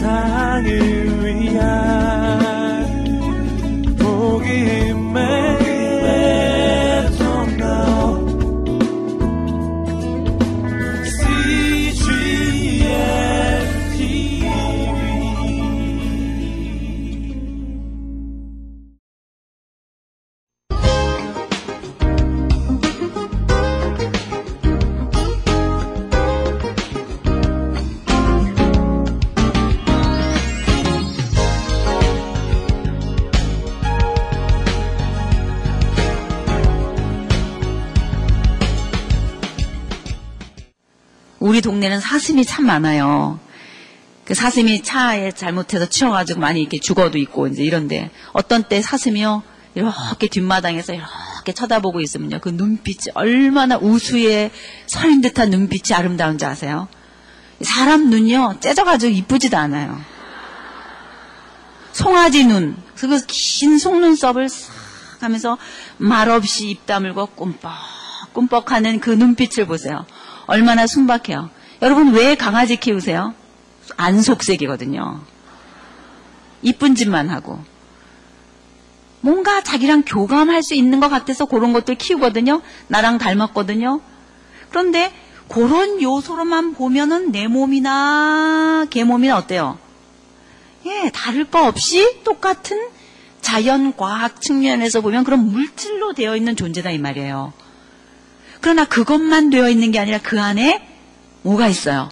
세상을 위한 동네는 사슴이 참 많아요. 그 사슴이 차에 잘못해서 치워가지고 많이 이렇게 죽어도 있고 이제 이런데 어떤 때 사슴이요 이렇게 뒷마당에서 이렇게 쳐다보고 있으면요 그 눈빛이 얼마나 우수에 서린 듯한 눈빛이 아름다운지 아세요? 사람 눈이요 째져가지고 이쁘지도 않아요. 송아지 눈, 그 긴 속눈썹을 싹 하면서 말없이 입 다물고 꿈뻑 꿈뻑하는 그 눈빛을 보세요. 얼마나 순박해요. 여러분 왜 강아지 키우세요? 안 속색이거든요. 이쁜 짓만 하고. 뭔가 자기랑 교감할 수 있는 것 같아서 그런 것들 키우거든요. 나랑 닮았거든요. 그런데 그런 요소로만 보면은 내 몸이나 개 몸이나 어때요? 예, 다를 거 없이 똑같은 자연 과학 측면에서 보면 그런 물질로 되어 있는 존재다 이 말이에요. 그러나 그것만 되어 있는 게 아니라 그 안에 뭐가 있어요?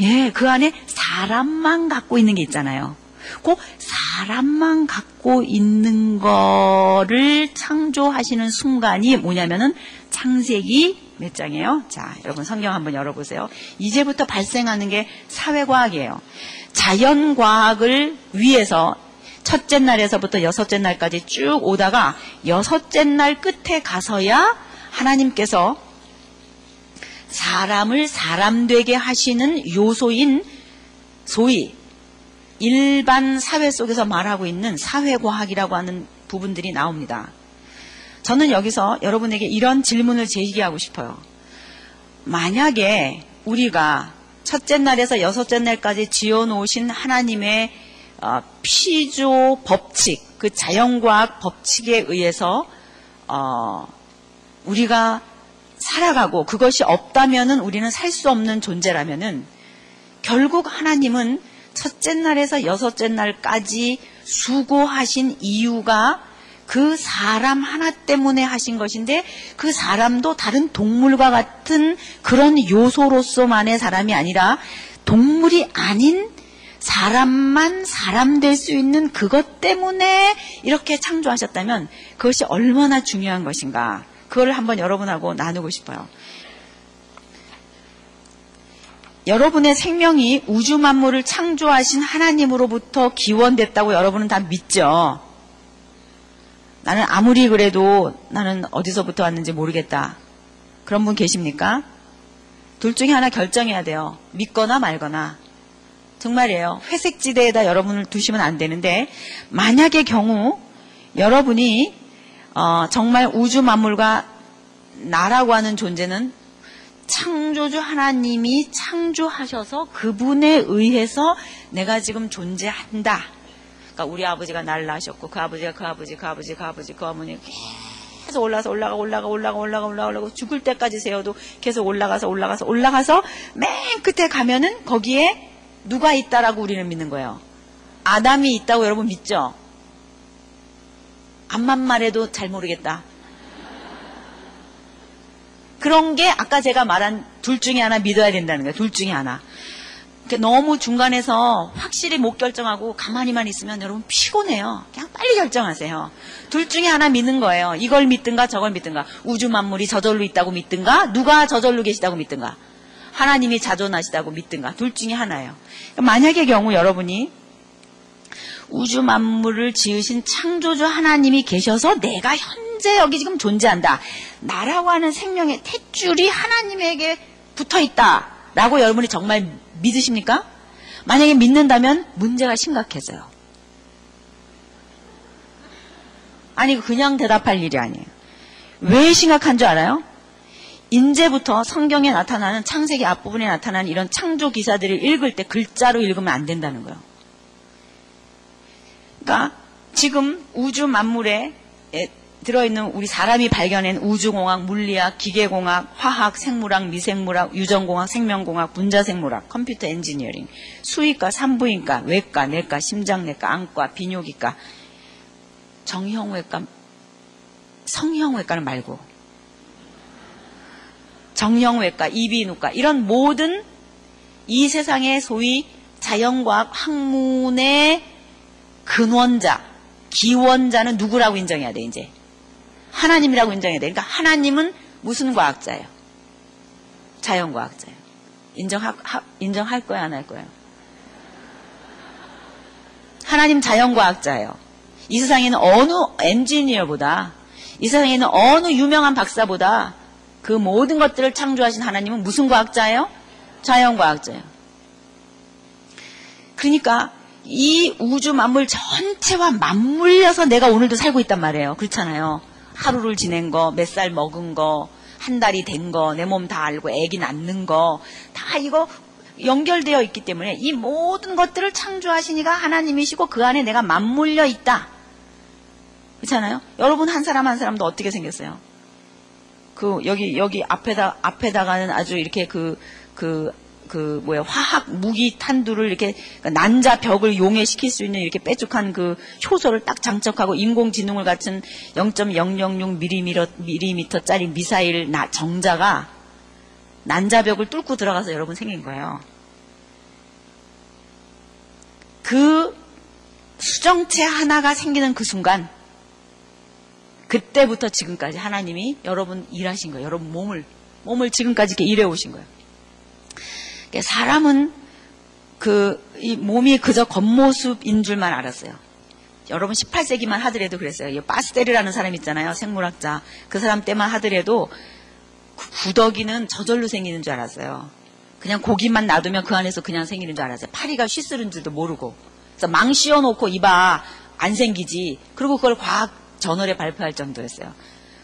예, 그 안에 사람만 갖고 있는 게 있잖아요. 그 사람만 갖고 있는 거를 창조하시는 순간이 뭐냐면은 창세기 몇 장이에요? 자, 여러분 성경 한번 열어보세요. 이제부터 발생하는 게 사회과학이에요. 자연과학을 위해서 첫째 날에서부터 여섯째 날까지 쭉 오다가 여섯째 날 끝에 가서야 하나님께서 사람을 사람 되게 하시는 요소인 소위 일반 사회 속에서 말하고 있는 사회과학이라고 하는 부분들이 나옵니다. 저는 여기서 여러분에게 이런 질문을 제기하고 싶어요. 만약에 우리가 첫째 날에서 여섯째 날까지 지어놓으신 하나님의 어, 피조 법칙, 그 자연과학 법칙에 의해서 어, 우리가 살아가고 그것이 없다면은 우리는 살 수 없는 존재라면은 결국 하나님은 첫째 날에서 여섯째 날까지 수고하신 이유가 그 사람 하나 때문에 하신 것인데 그 사람도 다른 동물과 같은 그런 요소로서만의 사람이 아니라 동물이 아닌 사람만 사람 될 수 있는 그것 때문에 이렇게 창조하셨다면 그것이 얼마나 중요한 것인가. 그걸 한번 여러분하고 나누고 싶어요. 여러분의 생명이 우주 만물을 창조하신 하나님으로부터 기원됐다고 여러분은 다 믿죠? 나는 아무리 그래도 나는 어디서부터 왔는지 모르겠다. 그런 분 계십니까? 둘 중에 하나 결정해야 돼요. 믿거나 말거나. 정말이에요. 회색 지대에다 여러분을 두시면 안 되는데 만약의 경우 여러분이 어, 정말 우주 만물과 나라고 하는 존재는 창조주 하나님이 창조하셔서 그분에 의해서 내가 지금 존재한다. 그러니까 우리 아버지가 날 낳으셨고 그 아버지가 그 아버지 그 아버지 그 아버지 그 어머니 계속 올라가서 올라가 올라가 올라가 올라가 올라가 올라가 죽을 때까지 세워도 계속 올라가서 올라가서 올라가서 맨 끝에 가면은 거기에 누가 있다라고 우리는 믿는 거예요. 아담이 있다고 여러분 믿죠? 암만 말해도 잘 모르겠다. 그런 게 아까 제가 말한 둘 중에 하나 믿어야 된다는 거예요. 둘 중에 하나. 너무 중간에서 확실히 못 결정하고 가만히만 있으면 여러분 피곤해요. 그냥 빨리 결정하세요. 둘 중에 하나 믿는 거예요. 이걸 믿든가 저걸 믿든가. 우주 만물이 저절로 있다고 믿든가 누가 저절로 계시다고 믿든가. 하나님이 자존하시다고 믿든가 둘 중에 하나예요. 만약의 경우 여러분이 우주 만물을 지으신 창조주 하나님이 계셔서 내가 현재 여기 지금 존재한다. 나라고 하는 생명의 탯줄이 하나님에게 붙어 있다. 라고 여러분이 정말 믿으십니까? 만약에 믿는다면 문제가 심각해져요. 아니, 그냥 대답할 일이 아니에요. 왜 심각한 줄 알아요? 인제부터 성경에 나타나는 창세기 앞부분에 나타나는 이런 창조 기사들을 읽을 때 글자로 읽으면 안 된다는 거예요. 그러니까 지금 우주 만물에 들어있는 우리 사람이 발견한 우주공학, 물리학, 기계공학, 화학, 생물학, 미생물학, 유전공학, 생명공학, 분자생물학, 컴퓨터 엔지니어링, 수의과, 산부인과, 외과, 내과, 심장내과, 안과, 비뇨기과, 정형외과, 성형외과는 말고 정형외과, 이비인후과 이런 모든 이 세상의 소위 자연과학 학문의 근원자, 기원자는 누구라고 인정해야 돼 이제 하나님이라고 인정해야 돼. 그러니까 하나님은 무슨 과학자예요? 자연과학자예요. 인정하, 인정할 거야, 안 할 거예요? 하나님 자연과학자예요. 이 세상에 있는 어느 엔지니어보다, 이 세상에 있는 어느 유명한 박사보다 그 모든 것들을 창조하신 하나님은 무슨 과학자예요? 자연과학자예요. 그러니까 이 우주 만물 전체와 맞물려서 내가 오늘도 살고 있단 말이에요. 그렇잖아요. 하루를 지낸 거, 몇 살 먹은 거, 한 달이 된 거, 내 몸 다 알고 애기 낳는 거, 다 이거 연결되어 있기 때문에 이 모든 것들을 창조하시니가 하나님이시고 그 안에 내가 맞물려 있다. 그렇잖아요? 여러분 한 사람 한 사람도 어떻게 생겼어요? 그 여기 여기 앞에다 앞에다가는 아주 이렇게 그그 그, 그 뭐야 화학 무기 탄두를 이렇게 난자 벽을 용해시킬 수 있는 이렇게 빼죽한 그 효소를 딱 장착하고 인공지능을 갖춘 0.006mm 짜리 미사일 나, 정자가 난자 벽을 뚫고 들어가서 여러분 생긴 거예요. 그 수정체 하나가 생기는 그 순간 그때부터 지금까지 하나님이 여러분 일하신 거예요. 여러분 몸을 몸을 지금까지 이렇게 일해 오신 거예요. 사람은 그, 이 몸이 그저 겉모습인 줄만 알았어요. 여러분 18세기만 하더라도 그랬어요. 이 파스텔이라는 사람 있잖아요. 생물학자. 그 사람 때만 하더라도 구더기는 저절로 생기는 줄 알았어요. 그냥 고기만 놔두면 그 안에서 그냥 생기는 줄 알았어요. 파리가 쉬스른 줄도 모르고. 그래서 망 씌워놓고 이봐 안 생기지. 그리고 그걸 과학 저널에 발표할 정도였어요.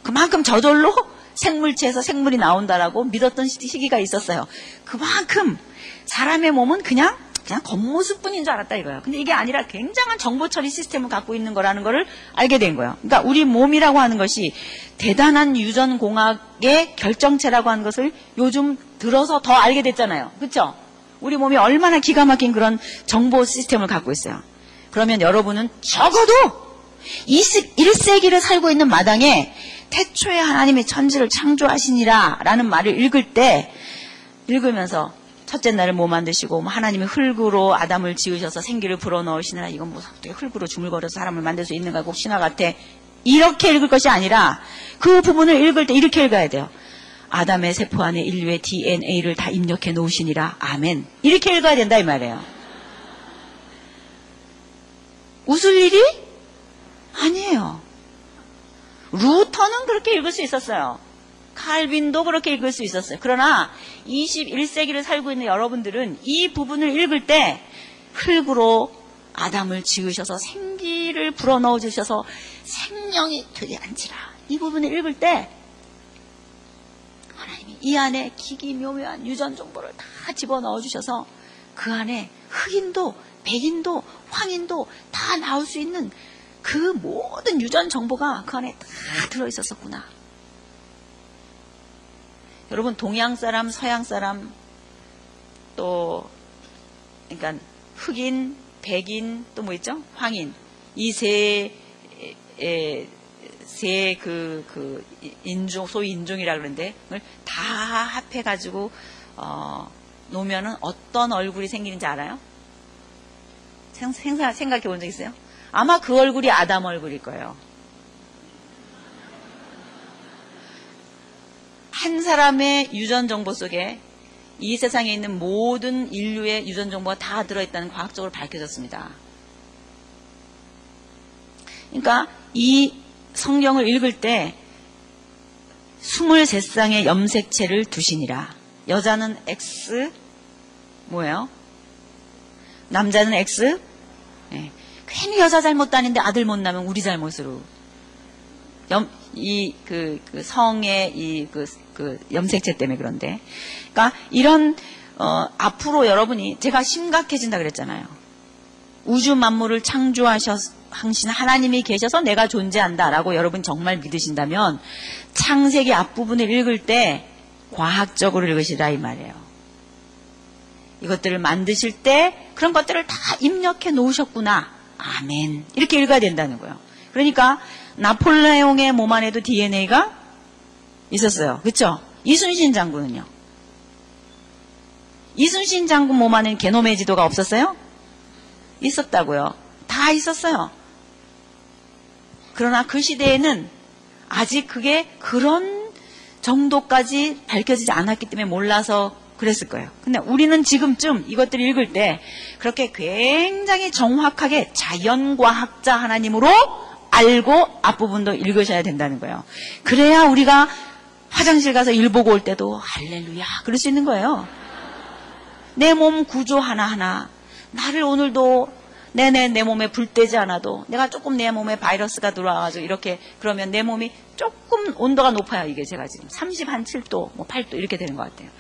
그만큼 저절로 생물체에서 생물이 나온다라고 믿었던 시기가 있었어요. 그만큼 사람의 몸은 그냥 그냥 겉모습뿐인 줄 알았다 이거예요. 근데 이게 아니라 굉장한 정보 처리 시스템을 갖고 있는 거라는 거를 알게 된 거예요. 그러니까 우리 몸이라고 하는 것이 대단한 유전 공학의 결정체라고 하는 것을 요즘 들어서 더 알게 됐잖아요. 그렇죠? 우리 몸이 얼마나 기가 막힌 그런 정보 시스템을 갖고 있어요. 그러면 여러분은 적어도 21세기를 살고 있는 마당에 태초에 하나님의 천지를 창조하시니라 라는 말을 읽을 때 읽으면서 첫째 날을 뭐 만드시고 뭐 하나님이 흙으로 아담을 지으셔서 생기를 불어넣으시느라 이건 뭐 어떻게 흙으로 중물거려서 사람을 만들 수 있는가 꼭 신화 같아 이렇게 읽을 것이 아니라 그 부분을 읽을 때 이렇게 읽어야 돼요. 아담의 세포 안에 인류의 DNA를 다 입력해 놓으시니라 아멘 이렇게 읽어야 된다 이 말이에요. 웃을 일이 아니에요. 루터는 그렇게 읽을 수 있었어요. 칼빈도 그렇게 읽을 수 있었어요. 그러나 21세기를 살고 있는 여러분들은 이 부분을 읽을 때 흙으로 아담을 지으셔서 생기를 불어넣어 주셔서 생명이 되게 앉히라. 이 부분을 읽을 때 하나님이 이 안에 기기묘묘한 유전 정보를 다 집어넣어 주셔서 그 안에 흑인도 백인도 황인도 다 나올 수 있는 그 모든 유전 정보가 그 안에 다 들어있었었구나. 여러분, 동양 사람, 서양 사람, 또, 그러니까 흑인, 백인, 또 뭐 있죠? 황인. 이 세, 세, 그, 그, 인종, 소위 인종이라 그러는데, 다 합해가지고, 어, 놓으면은 어떤 얼굴이 생기는지 알아요? 생각, 생각해 본 적 있어요? 아마 그 얼굴이 아담 얼굴일 거예요. 한 사람의 유전 정보 속에 이 세상에 있는 모든 인류의 유전 정보가 다 들어있다는 과학적으로 밝혀졌습니다. 그러니까 이 성경을 읽을 때 23쌍의 염색체를 두시니라. 여자는 X, 뭐예요? 남자는 X, 네. 괜히 여자 잘못도 아닌데 아들 못 나면 우리 잘못으로. 이, 그, 그 성의 이, 그, 그 염색체 때문에 그런데. 그러니까 이런 어, 앞으로 여러분이 제가 심각해진다 그랬잖아요. 우주 만물을 창조하신 하나님이 계셔서 내가 존재한다라고 여러분 정말 믿으신다면 창세기 앞부분을 읽을 때 과학적으로 읽으시라 이 말이에요. 이것들을 만드실 때 그런 것들을 다 입력해 놓으셨구나. 아멘. 이렇게 읽어야 된다는 거예요. 그러니까 나폴레옹의 몸 안에도 DNA가 있었어요. 그렇죠? 이순신 장군은요. 이순신 장군 몸 안에는 게노메 지도가 없었어요? 있었다고요. 다 있었어요. 그러나 그 시대에는 아직 그게 그런 정도까지 밝혀지지 않았기 때문에 몰라서 그랬을 거예요. 근데 우리는 지금쯤 이것들을 읽을 때 그렇게 굉장히 정확하게 자연과학자 하나님으로 알고 앞부분도 읽으셔야 된다는 거예요. 그래야 우리가 화장실 가서 일 보고 올 때도 할렐루야 그럴 수 있는 거예요. 내 몸 구조 하나하나 나를 오늘도 내내 내 몸에 불 떼지 않아도 내가 조금 내 몸에 바이러스가 들어와가지고 이렇게 그러면 내 몸이 조금 온도가 높아요. 이게 제가 지금 30 한 7도, 뭐 8도 이렇게 되는 것 같아요.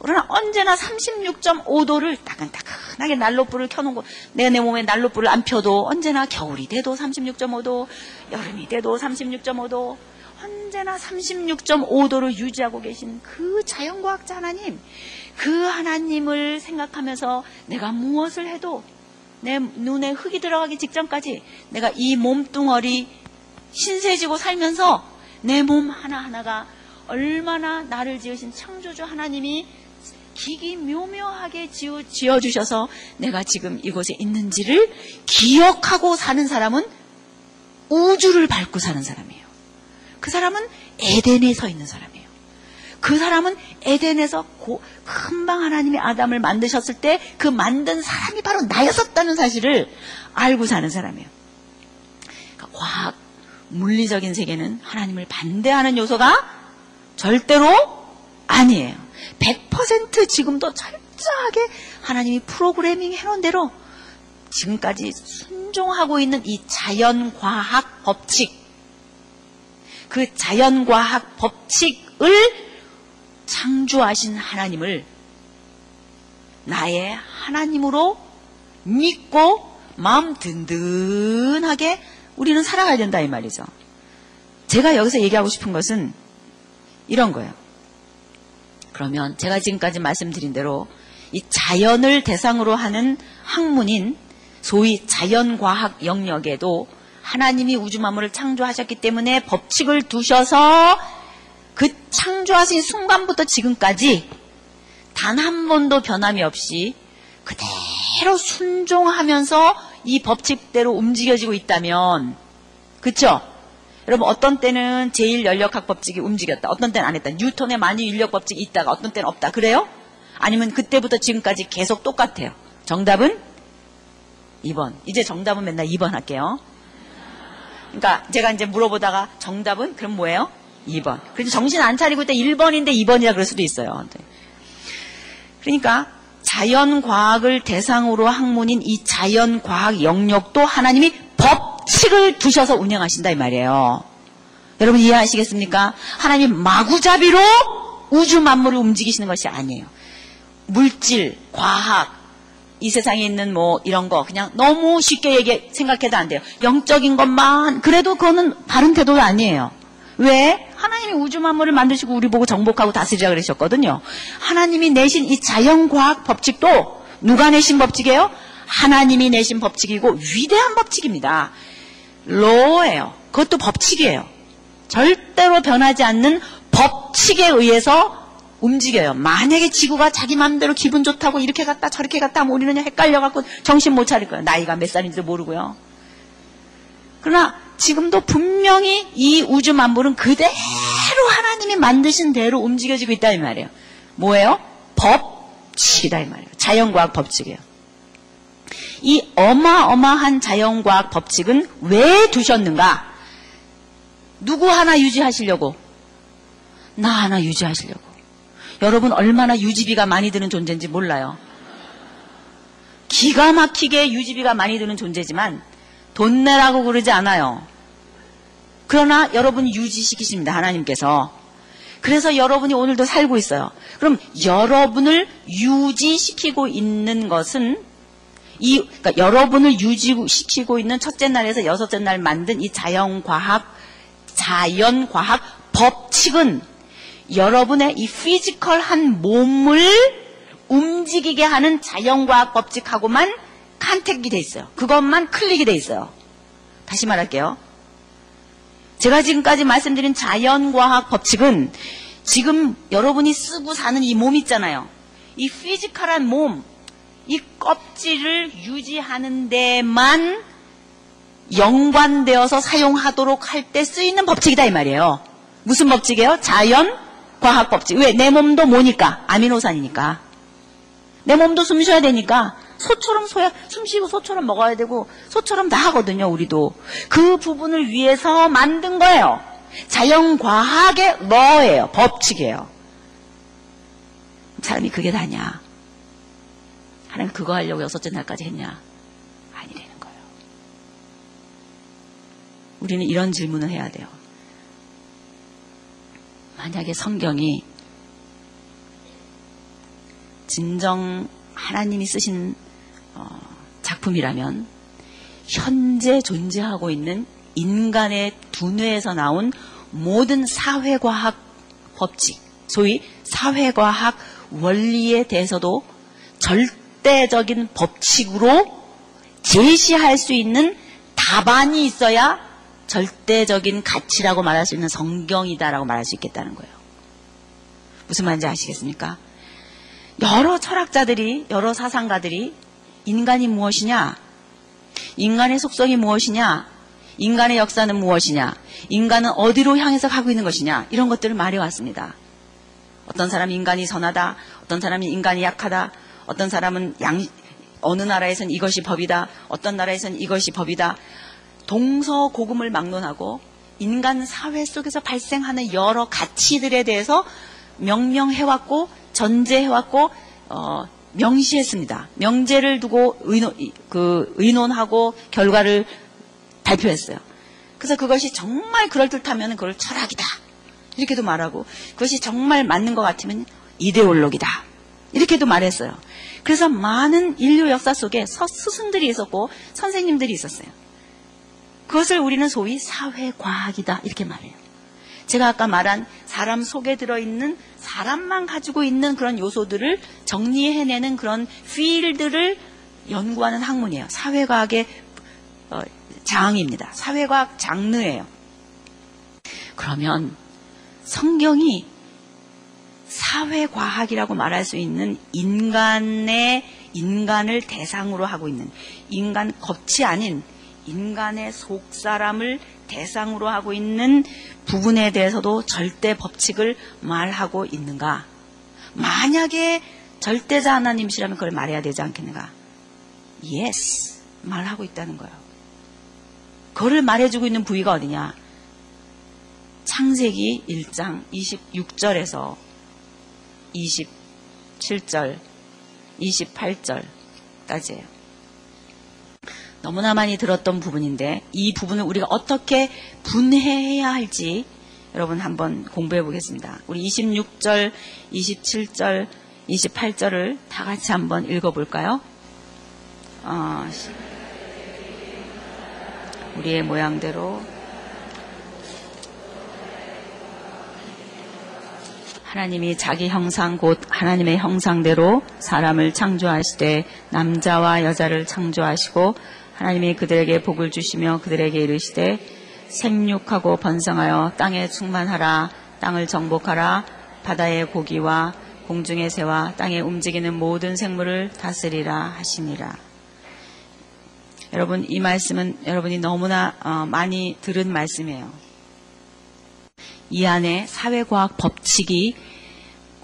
그러나 언제나 36.5도를 따끈따끈하게 난로불을 켜놓은 거, 내가 내 몸에 난로불을 안 펴도 언제나 겨울이 돼도 36.5도, 여름이 돼도 36.5도, 언제나 36.5도를 유지하고 계신 그 자연과학자 하나님, 그 하나님을 생각하면서 내가 무엇을 해도 내 눈에 흙이 들어가기 직전까지 내가 이 몸뚱어리 신세지고 살면서 내 몸 하나하나가 얼마나 나를 지으신 창조주 하나님이 기기 묘묘하게 지어, 지어 주셔서 내가 지금 이곳에 있는지를 기억하고 사는 사람은 우주를 밟고 사는 사람이에요. 그 사람은 에덴에 서 있는 사람이에요. 그 사람은 에덴에서 고, 금방 하나님이 아담을 만드셨을 때 그 만든 사람이 바로 나였었다는 사실을 알고 사는 사람이에요. 그러니까 과학, 물리적인 세계는 하나님을 반대하는 요소가 절대로 아니에요. 100% 지금도 철저하게 하나님이 프로그래밍 해놓은 대로 지금까지 순종하고 있는 이 자연과학 법칙, 그 자연과학 법칙을 창조하신 하나님을 나의 하나님으로 믿고 마음 든든하게 우리는 살아가야 된다 이 말이죠. 제가 여기서 얘기하고 싶은 것은 이런 거예요. 그러면 제가 지금까지 말씀드린 대로 이 자연을 대상으로 하는 학문인 소위 자연과학 영역에도 하나님이 우주 만물을 창조하셨기 때문에 법칙을 두셔서 그 창조하신 순간부터 지금까지 단 한 번도 변함이 없이 그대로 순종하면서 이 법칙대로 움직여지고 있다면 그쵸? 여러분 어떤 때는 제1연력학 법칙이 움직였다. 어떤 때는 안 했다. 뉴턴의 만유 인력 법칙이 있다가 어떤 때는 없다. 그래요? 아니면 그때부터 지금까지 계속 똑같아요. 정답은 2번. 이제 정답은 맨날 2번 할게요. 그러니까 제가 이제 물어보다가 정답은 그럼 뭐예요? 2번. 그래서 정신 안 차리고 있다 1번인데 2번이라 그럴 수도 있어요. 네. 그러니까 자연과학을 대상으로 학문인 이 자연과학 영역도 하나님이 법칙을 두셔서 운영하신다 이 말이에요. 여러분 이해하시겠습니까? 하나님 마구잡이로 우주 만물을 움직이시는 것이 아니에요. 물질, 과학, 이 세상에 있는 뭐 이런 거 그냥 너무 쉽게 얘기 생각해도 안 돼요. 영적인 것만 그래도 그거는 바른 태도가 아니에요. 왜? 하나님이 우주 만물을 만드시고 우리 보고 정복하고 다스리라 그러셨거든요. 하나님이 내신 이 자연과학 법칙도 누가 내신 법칙이에요? 하나님이 내신 법칙이고 위대한 법칙입니다. 로예요. 그것도 법칙이에요. 절대로 변하지 않는 법칙에 의해서 움직여요. 만약에 지구가 자기 마음대로 기분 좋다고 이렇게 갔다 저렇게 갔다 하면 우리는 헷갈려갖고 정신 못 차릴 거예요. 나이가 몇 살인지도 모르고요. 그러나 지금도 분명히 이 우주 만물은 그대로 하나님이 만드신 대로 움직여지고 있다 이 말이에요. 뭐예요? 법칙이다 이 말이에요. 자연과학 법칙이에요. 이 어마어마한 자연과학 법칙은 왜 두셨는가? 누구 하나 유지하시려고? 나 하나 유지하시려고. 여러분 얼마나 유지비가 많이 드는 존재인지 몰라요. 기가 막히게 유지비가 많이 드는 존재지만 돈 내라고 그러지 않아요. 그러나 여러분 유지시키십니다. 하나님께서. 그래서 여러분이 오늘도 살고 있어요. 그럼 여러분을 유지시키고 있는 것은 이 그러니까 여러분을 유지시키고 있는 첫째 날에서 여섯째 날 만든 이 자연과학 자연과학 법칙은 여러분의 이 physical한 몸을 움직이게 하는 자연과학 법칙하고만 contact이 돼 있어요. 그것만 클릭이 돼 있어요. 다시 말할게요. 제가 지금까지 말씀드린 자연과학 법칙은 지금 여러분이 쓰고 사는 이 몸 있잖아요. 이 physical한 몸, 이 껍질을 유지하는 데만 연관되어서 사용하도록 할 때 쓰이는 법칙이다 이 말이에요. 무슨 법칙이에요? 자연 과학 법칙. 왜? 내 몸도 뭐니까? 아미노산이니까. 내 몸도 숨 쉬어야 되니까 소처럼 소야 숨 쉬고 소처럼 먹어야 되고 소처럼 다 하거든요, 우리도. 그 부분을 위해서 만든 거예요. 자연 과학의 뭐예요? 법칙이에요. 사람이 그게 다냐? 하나님 그거 하려고 여섯째 날까지 했냐? 아니라는 거예요. 우리는 이런 질문을 해야 돼요. 만약에 성경이 진정 하나님이 쓰신 어, 작품이라면 현재 존재하고 있는 인간의 두뇌에서 나온 모든 사회과학 법칙, 소위 사회과학 원리에 대해서도 절 대적인 법칙으로 제시할 수 있는 답안이 있어야 절대적인 가치라고 말할 수 있는 성경이다라고 말할 수 있겠다는 거예요. 무슨 말인지 아시겠습니까? 여러 철학자들이, 여러 사상가들이 인간이 무엇이냐? 인간의 속성이 무엇이냐? 인간의 역사는 무엇이냐? 인간은 어디로 향해서 가고 있는 것이냐? 이런 것들을 말해왔습니다. 어떤 사람이 인간이 선하다, 어떤 사람이 인간이 약하다, 어떤 사람은 양, 어느 나라에선 이것이 법이다, 어떤 나라에선 이것이 법이다. 동서고금을 막론하고 인간 사회 속에서 발생하는 여러 가치들에 대해서 명명해왔고 전제해왔고 어, 명시했습니다. 명제를 두고 의논, 그 의논하고 결과를 발표했어요. 그래서 그것이 정말 그럴듯하면 그걸 철학이다. 이렇게도 말하고 그것이 정말 맞는 것 같으면 이데올로기다. 이렇게도 말했어요. 그래서 많은 인류 역사 속에 스승들이 있었고 선생님들이 있었어요. 그것을 우리는 소위 사회과학이다. 이렇게 말해요. 제가 아까 말한 사람 속에 들어있는 사람만 가지고 있는 그런 요소들을 정리해내는 그런 필드를 연구하는 학문이에요. 사회과학의 어, 장입니다. 사회과학 장르예요. 그러면 성경이 사회과학이라고 말할 수 있는 인간의 인간을 대상으로 하고 있는 인간 겉이 아닌 인간의 속 사람을 대상으로 하고 있는 부분에 대해서도 절대 법칙을 말하고 있는가? 만약에 절대자 하나님이시라면 그걸 말해야 되지 않겠는가? Yes. 말하고 있다는 거예요. 그거를 말해주고 있는 부위가 어디냐? 창세기 1장 26절에서 27절, 28절까지예요. 너무나 많이 들었던 부분인데 이 부분을 우리가 어떻게 분해해야 할지 여러분 한번 공부해 보겠습니다. 우리 26절, 27절, 28절을 다 같이 한번 읽어 볼까요? 어, 우리의 모양대로 하나님이 자기 형상 곧 하나님의 형상대로 사람을 창조하시되 남자와 여자를 창조하시고 하나님이 그들에게 복을 주시며 그들에게 이르시되 생육하고 번성하여 땅에 충만하라 땅을 정복하라 바다의 고기와 공중의 새와 땅에 움직이는 모든 생물을 다스리라 하시니라. 여러분 이 말씀은 여러분이 너무나 어, 많이 들은 말씀이에요. 이 안에 사회과학 법칙이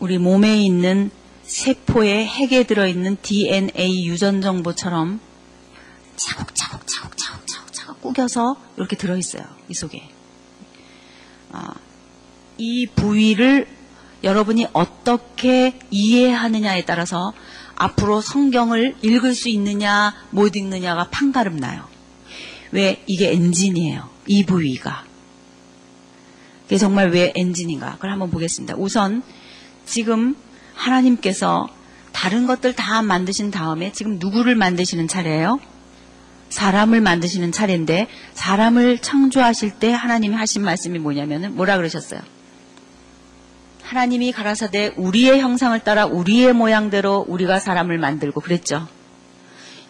우리 몸에 있는 세포의 핵에 들어있는 DNA 유전 정보처럼 차곡차곡 차곡차곡 차곡차곡 꾸겨서 이렇게 들어있어요. 이 속에. 아, 이 부위를 여러분이 어떻게 이해하느냐에 따라서 앞으로 성경을 읽을 수 있느냐 못 읽느냐가 판가름 나요. 왜 이게 엔진이에요. 이 부위가. 그게 정말 왜 엔진인가? 그걸 한번 보겠습니다. 우선 지금 하나님께서 다른 것들 다 만드신 다음에 지금 누구를 만드시는 차례예요? 사람을 만드시는 차례인데 사람을 창조하실 때 하나님이 하신 말씀이 뭐냐면은 뭐라 그러셨어요? 하나님이 가라사대 우리의 형상을 따라 우리의 모양대로 우리가 사람을 만들고 그랬죠.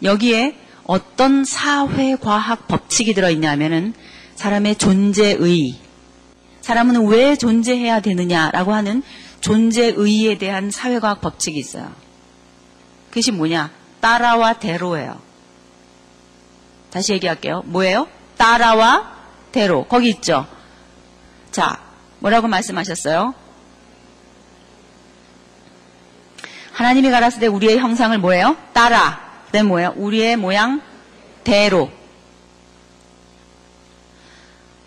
여기에 어떤 사회과학 법칙이 들어있냐면은 사람의 존재의, 사람은 왜 존재해야 되느냐라고 하는 존재의에 대한 사회과학 법칙이 있어요. 그것이 뭐냐? 따라와 대로예요. 다시 얘기할게요. 뭐예요? 따라와 대로. 거기 있죠? 자, 뭐라고 말씀하셨어요? 하나님이 가라사대 때 우리의 형상을 뭐예요? 따라. 그 다음에 뭐예요? 우리의 모양 대로.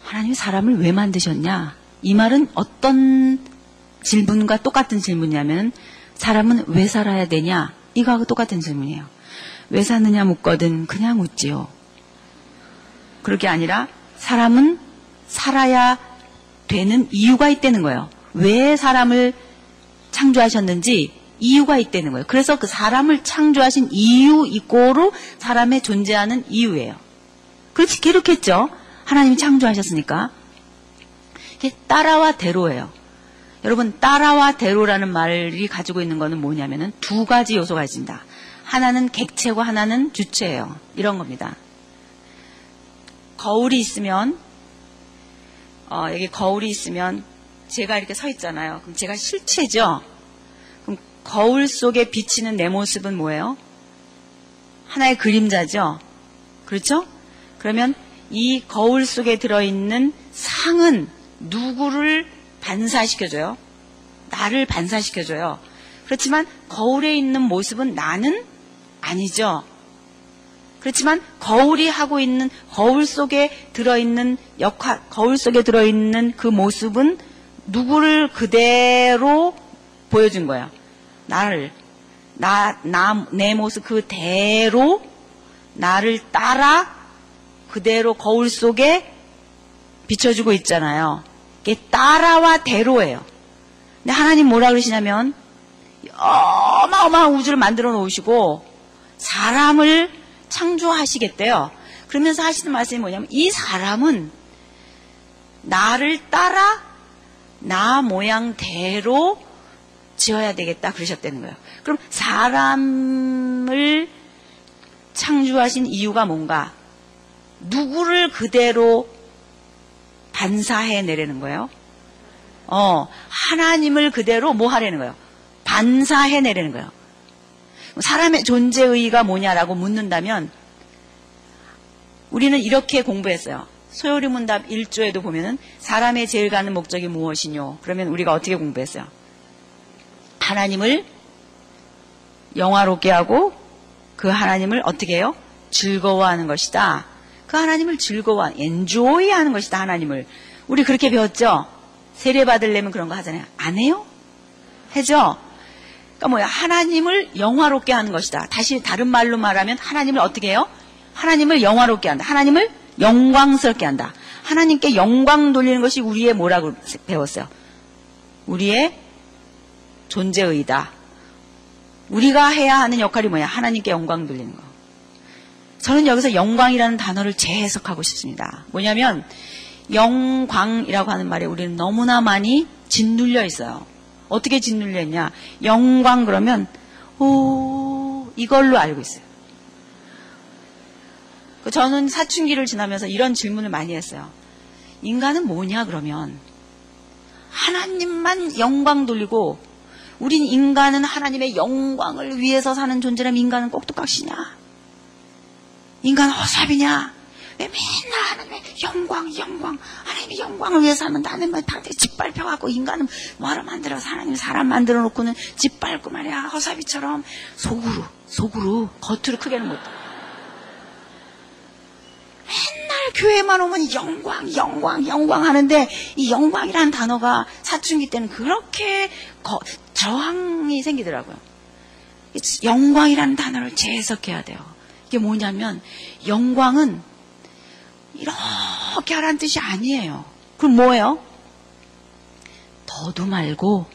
하나님이 사람을 왜 만드셨냐? 이 말은 어떤 질문과 똑같은 질문이냐면 사람은 왜 살아야 되냐? 이거하고 똑같은 질문이에요. 왜 사느냐 묻거든 그냥 묻지요. 그렇게 아니라 사람은 살아야 되는 이유가 있다는 거예요. 왜 사람을 창조하셨는지 이유가 있다는 거예요. 그래서 그 사람을 창조하신 이유 이꼬로 사람의 존재하는 이유예요. 그렇지, 그렇겠죠? 하나님이 창조하셨으니까. 이게 따라와 대로예요. 여러분, 따라와 대로라는 말이 가지고 있는 거는 뭐냐면은 두 가지 요소가 있습니다. 하나는 객체고 하나는 주체예요. 이런 겁니다. 거울이 있으면, 어, 여기 거울이 있으면 제가 이렇게 서 있잖아요. 그럼 제가 실체죠? 거울 속에 비치는 내 모습은 뭐예요? 하나의 그림자죠? 그렇죠? 그러면 이 거울 속에 들어있는 상은 누구를 반사시켜줘요? 나를 반사시켜줘요. 그렇지만 거울에 있는 모습은 나는 아니죠. 그렇지만 거울이 하고 있는 거울 속에 들어있는 역할, 거울 속에 들어있는 그 모습은 누구를 그대로 보여준 거예요. 나를 나, 나, 내 모습 그대로 나를 따라 그대로 거울 속에 비춰주고 있잖아요. 이게 따라와 대로예요. 근데 하나님 뭐라 그러시냐면 어마어마한 우주를 만들어 놓으시고 사람을 창조하시겠대요. 그러면서 하시는 말씀이 뭐냐면 이 사람은 나를 따라 나 모양대로 지어야 되겠다 그러셨다는 거예요. 그럼 사람을 창조하신 이유가 뭔가? 누구를 그대로 반사해 내려는 거예요? 어, 하나님을 그대로 뭐 하려는 거예요? 반사해 내려는 거예요. 사람의 존재의의가 뭐냐라고 묻는다면 우리는 이렇게 공부했어요. 소요리 문답 1조에도 보면은 사람의 제일 가는 목적이 무엇이뇨? 그러면 우리가 어떻게 공부했어요? 하나님을 영화롭게 하고 그 하나님을 어떻게 해요? 즐거워하는 것이다. 그 하나님을 즐거워, 엔조이 하는 것이다, 하나님을. 우리 그렇게 배웠죠? 세례 받으려면 그런 거 하잖아요. 안 해요? 해죠? 그러니까 뭐야? 하나님을 영화롭게 하는 것이다. 다시 다른 말로 말하면 하나님을 어떻게 해요? 하나님을 영화롭게 한다. 하나님을 영광스럽게 한다. 하나님께 영광 돌리는 것이 우리의 뭐라고 배웠어요? 우리의 존재의다. 우리가 해야 하는 역할이 뭐야? 하나님께 영광 돌리는 거. 저는 여기서 영광이라는 단어를 재해석하고 싶습니다. 뭐냐면 영광이라고 하는 말에 우리는 너무나 많이 짓눌려 있어요. 어떻게 짓눌려 있냐? 영광 그러면 오 이걸로 알고 있어요. 그 저는 사춘기를 지나면서 이런 질문을 많이 했어요. 인간은 뭐냐 그러면 하나님만 영광 돌리고 우린 인간은 하나님의 영광을 위해서 사는 존재라면 인간은 꼭두각시냐? 인간은 허삽이냐? 왜 맨날 하나님의 영광, 영광, 하나님의 영광을 위해서 사는 나는 뭐 당대 짓밟혀갖고 인간은 뭐하러 만들어서 하나님 사람 만들어 놓고는 짓밟고 말이야. 허사비처럼 속으로, 속으로, 겉으로 크게는 못해. 맨날 교회만 오면 영광, 영광, 영광 하는데 이 영광이라는 단어가 사춘기 때는 그렇게 거, 저항이 생기더라고요. 영광이라는 단어를 재해석해야 돼요. 이게 뭐냐면 영광은 이렇게 하라는 뜻이 아니에요. 그럼 뭐예요? 더도 말고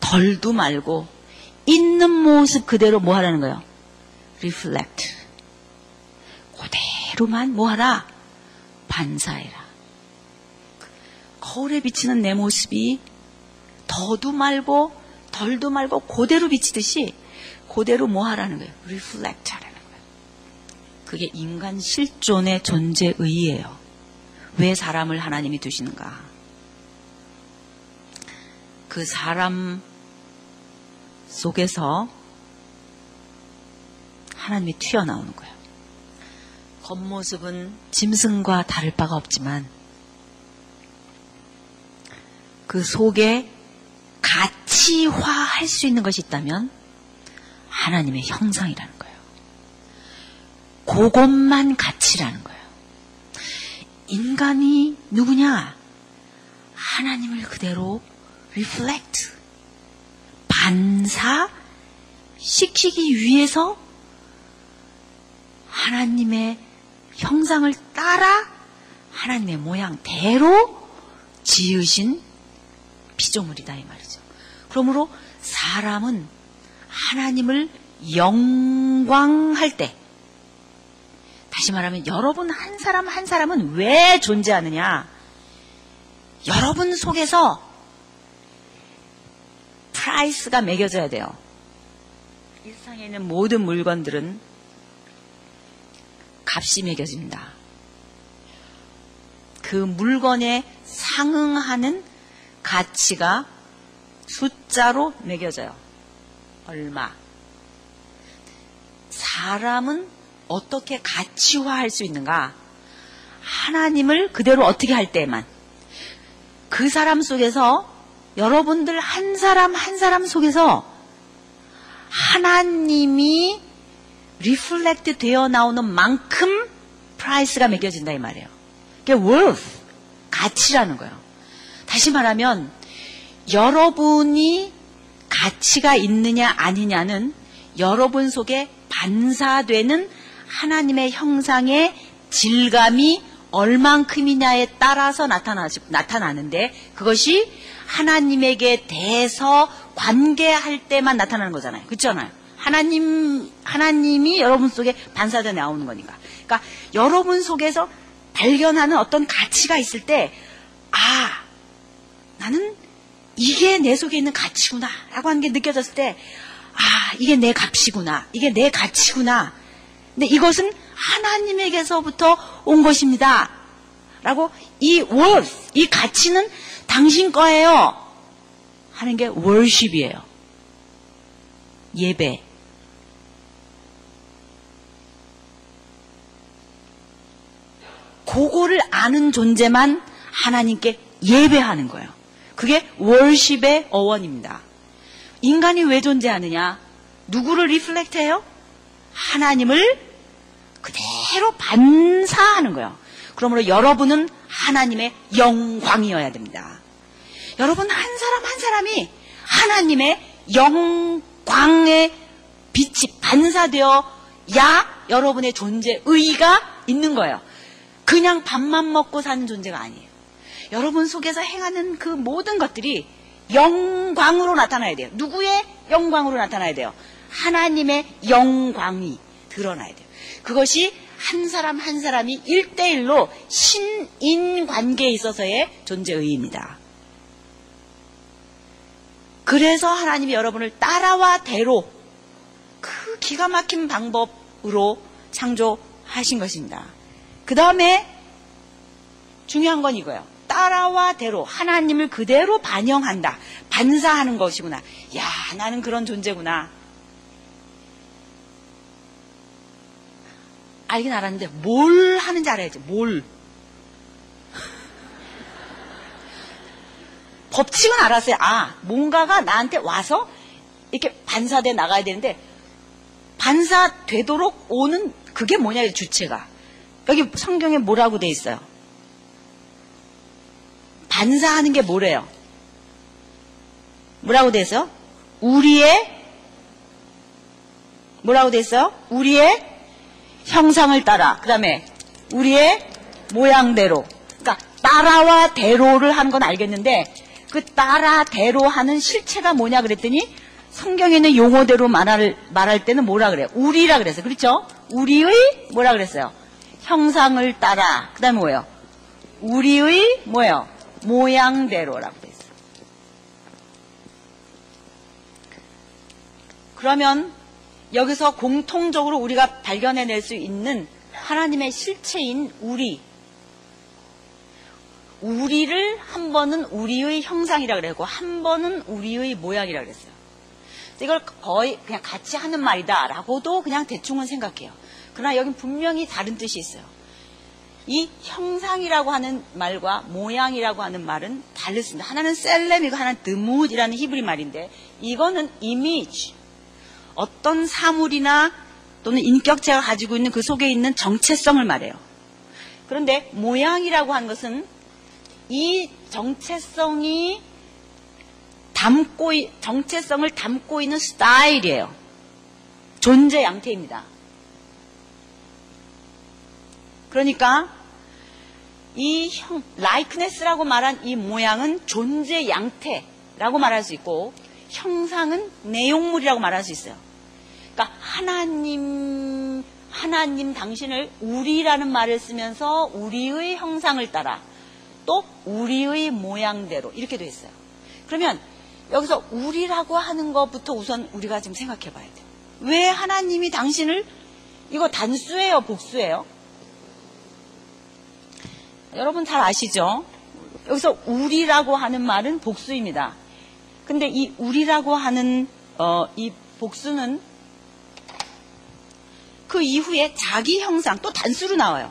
덜도 말고 있는 모습 그대로 뭐 하라는 거예요? reflect. 그대로만 뭐 하라? 반사해라. 거울에 비치는 내 모습이 더도 말고 덜도 말고 그대로 비치듯이 그대로 뭐 하라는 거예요? reflect 거예요. 그게 인간 실존의 존재의예요. 왜 사람을 하나님이 두시는가? 그 사람 속에서 하나님이 튀어나오는 거예요. 겉모습은 짐승과 다를 바가 없지만 그 속에 가치화할 수 있는 것이 있다면 하나님의 형상이라는 거예요. 그것만 가치라는 거예요. 인간이 누구냐? 하나님을 그대로 reflect, 반사, 시키기 위해서 하나님의 형상을 따라 하나님의 모양대로 지으신 피조물이다 이 말이죠. 그러므로 사람은 하나님을 영광할 때 다시 말하면 여러분 한 사람 한 사람은 왜 존재하느냐? 여러분 속에서 price가 매겨져야 돼요. 이 세상에 있는 모든 물건들은 값이 매겨진다. 그 물건에 상응하는 가치가 숫자로 매겨져요. 얼마. 사람은 어떻게 가치화할 수 있는가? 하나님을 그대로 어떻게 할 때만. 그 사람 속에서 여러분들 한 사람 한 사람 속에서 하나님이 reflect 되어 나오는 만큼 price가 매겨진다 이 말이에요. 그게 worth, 가치라는 거예요. 다시 말하면 여러분이 가치가 있느냐 아니냐는 여러분 속에 반사되는 하나님의 형상의 질감이 얼만큼이냐에 따라서 나타나, 나타나는데 그것이 하나님에게 대해서 관계할 때만 나타나는 거잖아요. 그렇잖아요. 하나님, 하나님이 여러분 속에 반사되어 나오는 거니까. 그러니까 여러분 속에서 발견하는 어떤 가치가 있을 때, 아, 나는 이게 내 속에 있는 가치구나. 라고 하는 게 느껴졌을 때, 아, 이게 내 값이구나. 이게 내 가치구나. 근데 이것은 하나님에게서부터 온 것입니다. 라고 이 worth, 이 가치는 당신 거예요. 하는 게 worship이에요. 예배. 그거를 아는 존재만 하나님께 예배하는 거예요. 그게 월십의 어원입니다. 인간이 왜 존재하느냐? 누구를 리플렉트해요? 하나님을 그대로 반사하는 거예요. 그러므로 여러분은 하나님의 영광이어야 됩니다. 여러분 한 사람 한 사람이 하나님의 영광의 빛이 반사되어 야 여러분의 존재 의의가 있는 거예요. 그냥 밥만 먹고 사는 존재가 아니에요. 여러분 속에서 행하는 그 모든 것들이 영광으로 나타나야 돼요. 누구의 영광으로 나타나야 돼요? 하나님의 영광이 드러나야 돼요. 그것이 한 사람 한 사람이 일대일로 신인 관계에 있어서의 존재의입니다. 그래서 하나님이 여러분을 따라와 대로 그 기가 막힌 방법으로 창조하신 것입니다. 그 다음에 중요한 건 이거예요. 따라와 대로 하나님을 그대로 반영한다. 반사하는 것이구나. 야, 나는 그런 존재구나. 알긴 알았는데 뭘 하는지 알아야지. 뭘. 법칙은 알았어요. 아, 뭔가가 나한테 와서 이렇게 반사돼 나가야 되는데 반사되도록 오는 그게 뭐냐, 주체가. 여기 성경에 뭐라고 돼 있어요? 반사하는 게 뭐래요? 뭐라고 돼 있어요? 우리의 뭐라고 돼 있어요? 우리의 형상을 따라. 그 다음에 우리의 모양대로. 그러니까 따라와 대로를 한건 알겠는데 그 따라 대로 하는 실체가 뭐냐 그랬더니 성경에는 용어대로 말할, 말할 때는 뭐라 그래요? 우리라 그랬어요. 그렇죠? 우리의 뭐라 그랬어요? 형상을 따라. 그 다음에 뭐예요? 우리의 뭐예요? 모양대로라고 그랬어요. 그러면 여기서 공통적으로 우리가 발견해낼 수 있는 하나님의 실체인 우리. 우리를 한 번은 우리의 형상이라 그랬고 한 번은 우리의 모양이라 그랬어요. 이걸 거의 그냥 같이 하는 말이다라고도 그냥 대충은 생각해요. 그러나 여긴 분명히 다른 뜻이 있어요. 이 형상이라고 하는 말과 모양이라고 하는 말은 다르습니다. 하나는 셀렘이고 하나는 드무드라는 히브리 말인데 이거는 이미지 어떤 사물이나 또는 인격체가 가지고 있는 그 속에 있는 정체성을 말해요. 그런데 모양이라고 하는 것은 이 정체성이 담고 정체성을 담고 있는 스타일이에요. 존재 양태입니다. 그러니까 이 형, 라이크네스라고 말한 이 모양은 존재 양태라고 말할 수 있고 형상은 내용물이라고 말할 수 있어요. 그러니까 하나님 하나님 당신을 우리라는 말을 쓰면서 우리의 형상을 따라 또 우리의 모양대로 이렇게 돼 있어요. 그러면 여기서 우리라고 하는 것부터 우선 우리가 좀 생각해 봐야 돼요. 왜 하나님이 당신을 이거 단수예요, 복수예요? 여러분 잘 아시죠? 여기서 우리라고 하는 말은 복수입니다. 근데 이 우리라고 하는 어, 이 복수는 그 이후에 자기 형상 또 단수로 나와요.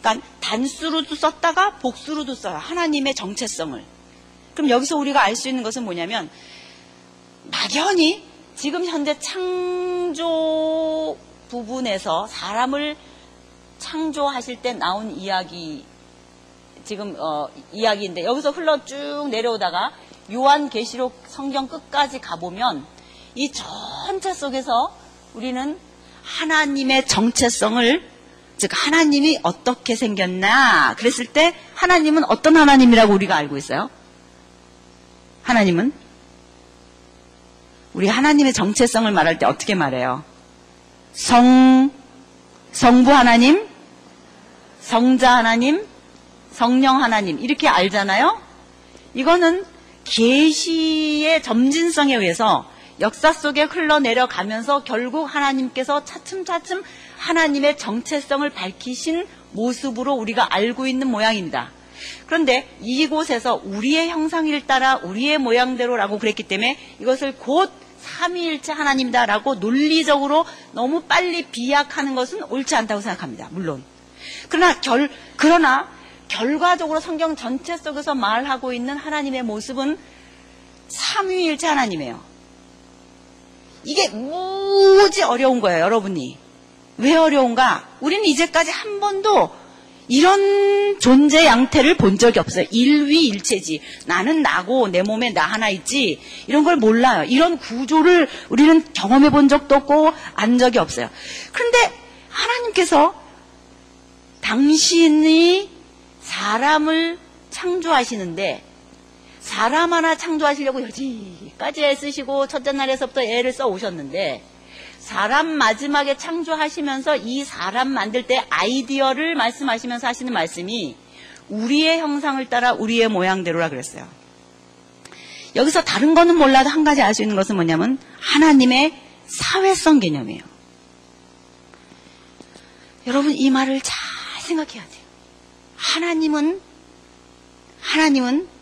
그러니까 단수로도 썼다가 복수로도 써요. 하나님의 정체성을. 그럼 여기서 우리가 알 수 있는 것은 뭐냐면 막연히 지금 현재 창조 부분에서 사람을 창조하실 때 나온 이야기 지금 어, 이야기인데 여기서 흘러 쭉 내려오다가 요한계시록 성경 끝까지 가보면 이 전체 속에서 우리는 하나님의 정체성을 즉 하나님이 어떻게 생겼나 그랬을 때 하나님은 어떤 하나님이라고 우리가 알고 있어요? 하나님은 우리 하나님의 정체성을 말할 때 어떻게 말해요? 성 성부 하나님, 성자 하나님, 성령 하나님 이렇게 알잖아요. 이거는 계시의 점진성에 의해서 역사 속에 흘러내려가면서 결국 하나님께서 차츰차츰 하나님의 정체성을 밝히신 모습으로 우리가 알고 있는 모양입니다. 그런데 이곳에서 우리의 형상을 따라 우리의 모양대로라고 그랬기 때문에 이것을 곧 삼위일체 하나님이다라고 논리적으로 너무 빨리 비약하는 것은 옳지 않다고 생각합니다. 물론. 그러나 결, 그러나 결과적으로 성경 전체 속에서 말하고 있는 하나님의 모습은 삼위일체 하나님이에요. 이게 무지 어려운 거예요, 여러분이. 왜 어려운가? 우리는 이제까지 한 번도 이런 존재 양태를 본 적이 없어요. 일위일체지. 나는 나고 내 몸에 나 하나 있지. 이런 걸 몰라요. 이런 구조를 우리는 경험해 본 적도 없고 안 적이 없어요. 그런데 하나님께서 당신이 사람을 창조하시는데 사람 하나 창조하시려고 여지까지 애쓰시고 첫째 날에서부터 애를 써 오셨는데 사람 마지막에 창조하시면서 이 사람 만들 때 아이디어를 말씀하시면서 하시는 말씀이 우리의 형상을 따라 우리의 모양대로라 그랬어요. 여기서 다른 거는 몰라도 한 가지 알 수 있는 것은 뭐냐면 하나님의 사회성 개념이에요. 여러분 이 말을 잘 생각해야 돼요. 하나님은 하나님은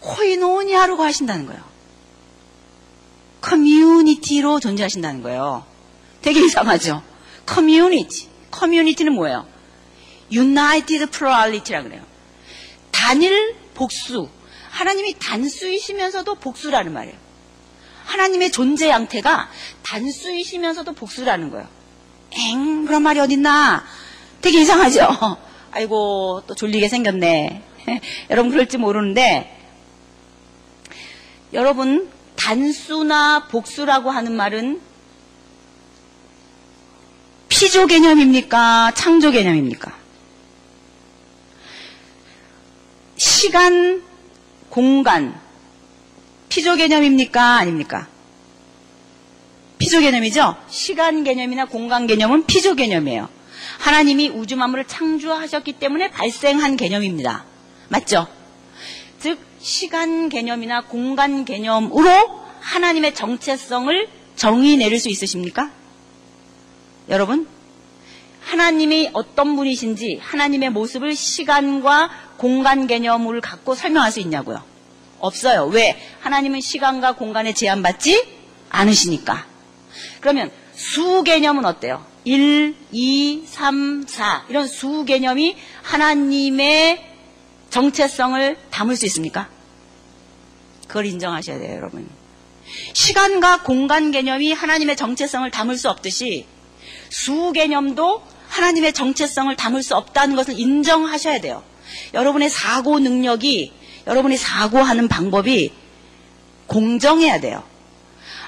코이노니아로 하신다는 거예요. 커뮤니티로 존재하신다는 거예요. 되게 이상하죠? 커뮤니티. 커뮤니티는 뭐예요? United Plurality라 그래요. 단일 복수. 하나님이 단수이시면서도 복수라는 말이에요. 하나님의 존재 양태가 단수이시면서도 복수라는 거예요. 엥, 그런 말이 어딨나? 되게 이상하죠? 아이고, 또 졸리게 생겼네. 여러분 그럴지 모르는데, 여러분, 단수나 복수라고 하는 말은 피조 개념입니까? 창조 개념입니까? 시간, 공간, 피조 개념입니까? 아닙니까? 피조 개념이죠? 시간 개념이나 공간 개념은 피조 개념이에요. 하나님이 우주 만물을 창조하셨기 때문에 발생한 개념입니다. 맞죠? 즉, 시간 개념이나 공간 개념으로 하나님의 정체성을 정의 내릴 수 있으십니까? 여러분, 하나님이 어떤 분이신지 하나님의 모습을 시간과 공간 개념을 갖고 설명할 수 있냐고요? 없어요. 왜? 하나님은 시간과 공간에 제한받지 않으시니까. 그러면 수 개념은 어때요? 1, 2, 3, 4 이런 수 개념이 하나님의 정체성을 담을 수 있습니까? 그걸 인정하셔야 돼요, 여러분. 시간과 공간 개념이 하나님의 정체성을 담을 수 없듯이 수 개념도 하나님의 정체성을 담을 수 없다는 것을 인정하셔야 돼요. 여러분의 사고 능력이, 여러분이 사고하는 방법이 공정해야 돼요.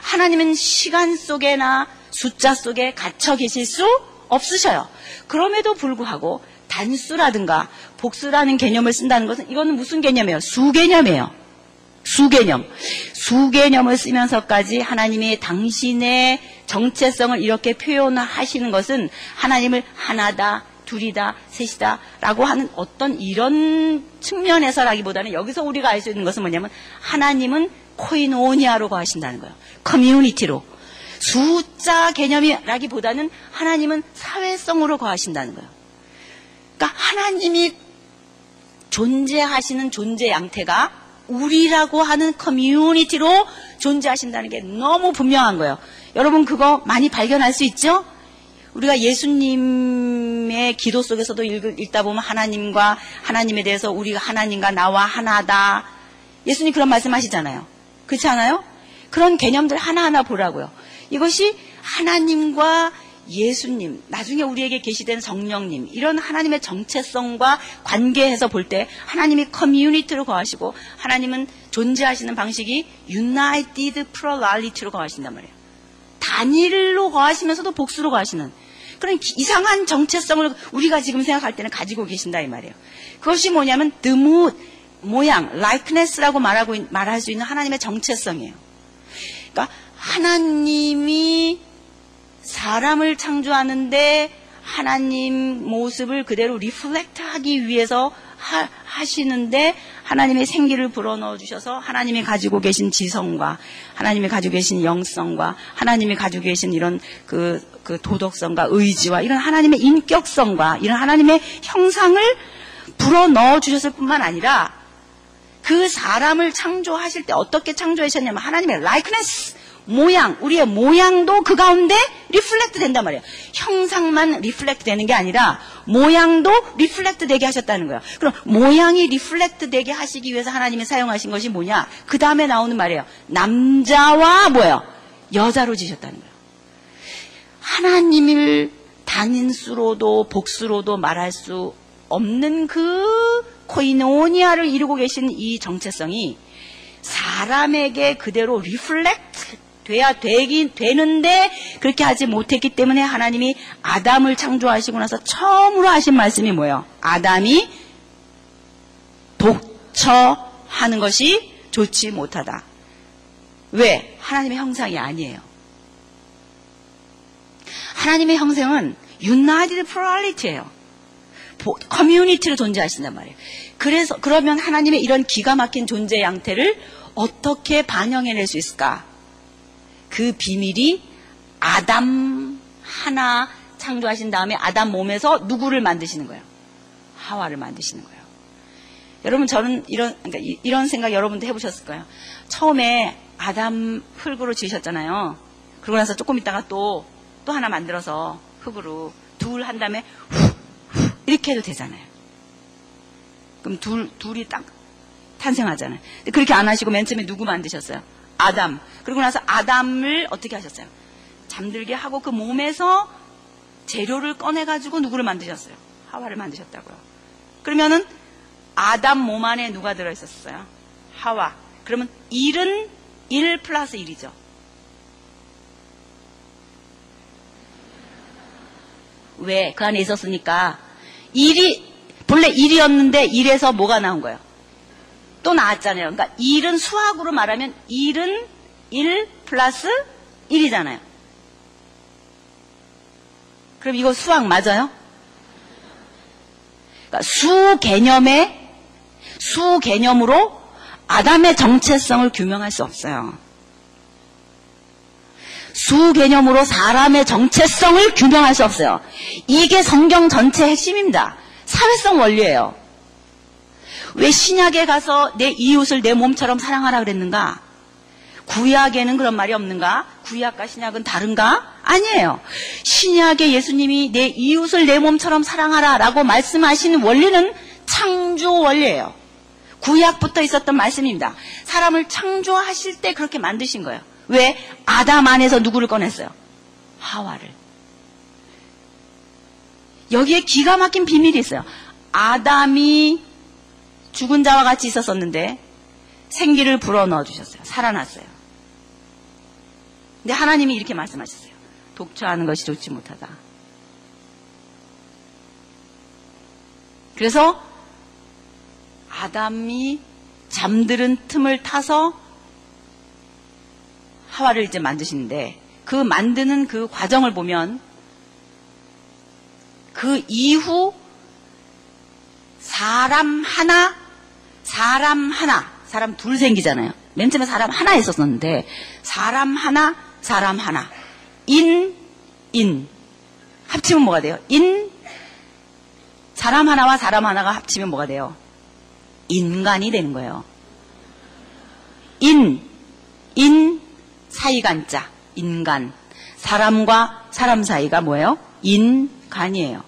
하나님은 시간 속에나 숫자 속에 갇혀 계실 수 없으셔요. 그럼에도 불구하고 단수라든가 복수라는 개념을 쓴다는 것은 이거는 무슨 개념이에요? 수 개념이에요. 수 개념. 수 개념을 쓰면서까지 하나님이 당신의 정체성을 이렇게 표현하시는 것은 하나님을 하나다, 둘이다, 셋이다 라고 하는 어떤 이런 측면에서라기보다는 여기서 우리가 알 수 있는 것은 뭐냐면 하나님은 코이노니아로 거하신다는 거예요. 커뮤니티로. 숫자 개념이라기보다는 하나님은 사회성으로 거하신다는 거예요. 그러니까 하나님이 존재하시는 존재 양태가 우리라고 하는 커뮤니티로 존재하신다는 게 너무 분명한 거예요. 여러분 그거 많이 발견할 수 있죠? 우리가 예수님의 기도 속에서도 읽, 다 보면 하나님과 하나님에 대해서 우리가 하나님과 나와 하나다. 예수님 그런 말씀 하시잖아요. 그렇지 않아요? 그런 개념들 하나하나 보라고요. 이것이 하나님과 예수님, 나중에 우리에게 계시된 성령님, 이런 하나님의 정체성과 관계해서 볼 때 하나님이 커뮤니티로 거하시고 하나님은 존재하시는 방식이 united plurality로 거하신단 말이에요. 단일로 거하시면서도 복수로 거하시는 그런 이상한 정체성을 우리가 지금 생각할 때는 가지고 계신다 이 말이에요. 그것이 뭐냐면 mood, 모양, likeness라고 말하고 말할 수 있는 하나님의 정체성이에요. 그러니까 하나님이 사람을 창조하는데 하나님 모습을 그대로 reflect 하기 위해서 하, 시는데 하나님의 생기를 불어넣어 주셔서 하나님이 가지고 계신 지성과 하나님이 가지고 계신 영성과 하나님이 가지고 계신 이런 그, 그 도덕성과 의지와 이런 하나님의 인격성과 이런 하나님의 형상을 불어넣어 주셨을 뿐만 아니라 그 사람을 창조하실 때 어떻게 창조하셨냐면 하나님의 likeness 모양, 우리의 모양도 그 가운데 reflect 된단 말이에요. 형상만 reflect 되는 게 아니라 모양도 reflect 되게 하셨다는 거예요. 그럼 모양이 reflect 되게 하시기 위해서 하나님이 사용하신 것이 뭐냐? 그 다음에 나오는 말이에요. 남자와 뭐예요? 여자로 지으셨다는 거예요. 하나님을 단일수로도 복수로도 말할 수 없는 그 코이노니아를 이루고 계신 이 정체성이 사람에게 그대로 reflect 돼야 되긴 되는데 그렇게 하지 못했기 때문에 하나님이 아담을 창조하시고 나서 처음으로 하신 말씀이 뭐예요? 아담이 독처하는 것이 좋지 못하다. 왜? 하나님의 형상이 아니에요. 하나님의 형상은 united plurality예요. 커뮤니티로 존재하신단 말이에요. 그래서 그러면 하나님의 이런 기가 막힌 존재 양태를 어떻게 반영해낼 수 있을까? 그 비밀이 아담 하나 창조하신 다음에 아담 몸에서 누구를 만드시는 거예요? 하와를 만드시는 거예요. 여러분 저는 이런 그러니까 이런 생각 여러분도 해보셨을 거예요. 처음에 아담 흙으로 지으셨잖아요. 그러고 나서 조금 있다가 또또 하나 만들어서 흙으로 둘 한 다음에 후, 후 이렇게 해도 되잖아요. 그럼 둘 둘이 딱 탄생하잖아요. 그렇게 안 하시고 맨 처음에 누구 만드셨어요? 아담. 그리고 나서 아담을 어떻게 하셨어요? 잠들게 하고 그 몸에서 재료를 꺼내가지고 누구를 만드셨어요? 하와를 만드셨다고요. 그러면은 아담 몸 안에 누가 들어있었어요? 하와. 그러면 1은 1 플러스 1이죠. 왜? 그 안에 있었으니까 1이 본래 1이었는데 1에서 뭐가 나온 거예요? 또 나왔잖아요. 그러니까 1은 수학으로 말하면 1은 1 플러스 1이잖아요. 그럼 이거 수학 맞아요? 그러니까 수 개념의 수 개념으로 아담의 정체성을 규명할 수 없어요. 수 개념으로 사람의 정체성을 규명할 수 없어요. 이게 성경 전체 핵심입니다. 사회성 원리예요. 왜 신약에 가서 내 이웃을 내 몸처럼 사랑하라 그랬는가? 구약에는 그런 말이 없는가? 구약과 신약은 다른가? 아니에요. 신약에 예수님이 내 이웃을 내 몸처럼 사랑하라 라고 말씀하신 원리는 창조 원리예요. 구약부터 있었던 말씀입니다. 사람을 창조하실 때 그렇게 만드신 거예요. 왜? 아담 안에서 누구를 꺼냈어요? 하와를. 여기에 기가 막힌 비밀이 있어요. 아담이 죽은 자와 같이 있었었는데 생기를 불어넣어 주셨어요. 살아났어요. 근데 하나님이 이렇게 말씀하셨어요. 독처하는 것이 좋지 못하다. 그래서 아담이 잠들은 틈을 타서 하와를 이제 만드시는데 그 만드는 그 과정을 보면 그 이후 사람 하나, 사람 하나, 사람 둘 생기잖아요. 맨 처음에 사람 하나 있었었는데 사람 하나, 사람 하나, 인, 인 합치면 뭐가 돼요? 인 사람 하나와 사람 하나가 합치면 뭐가 돼요? 인간이 되는 거예요. 인, 인, 사이간자, 인간. 사람과 사람 사이가 뭐예요? 인간이에요.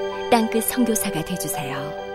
땅끝 성교사가 되주세요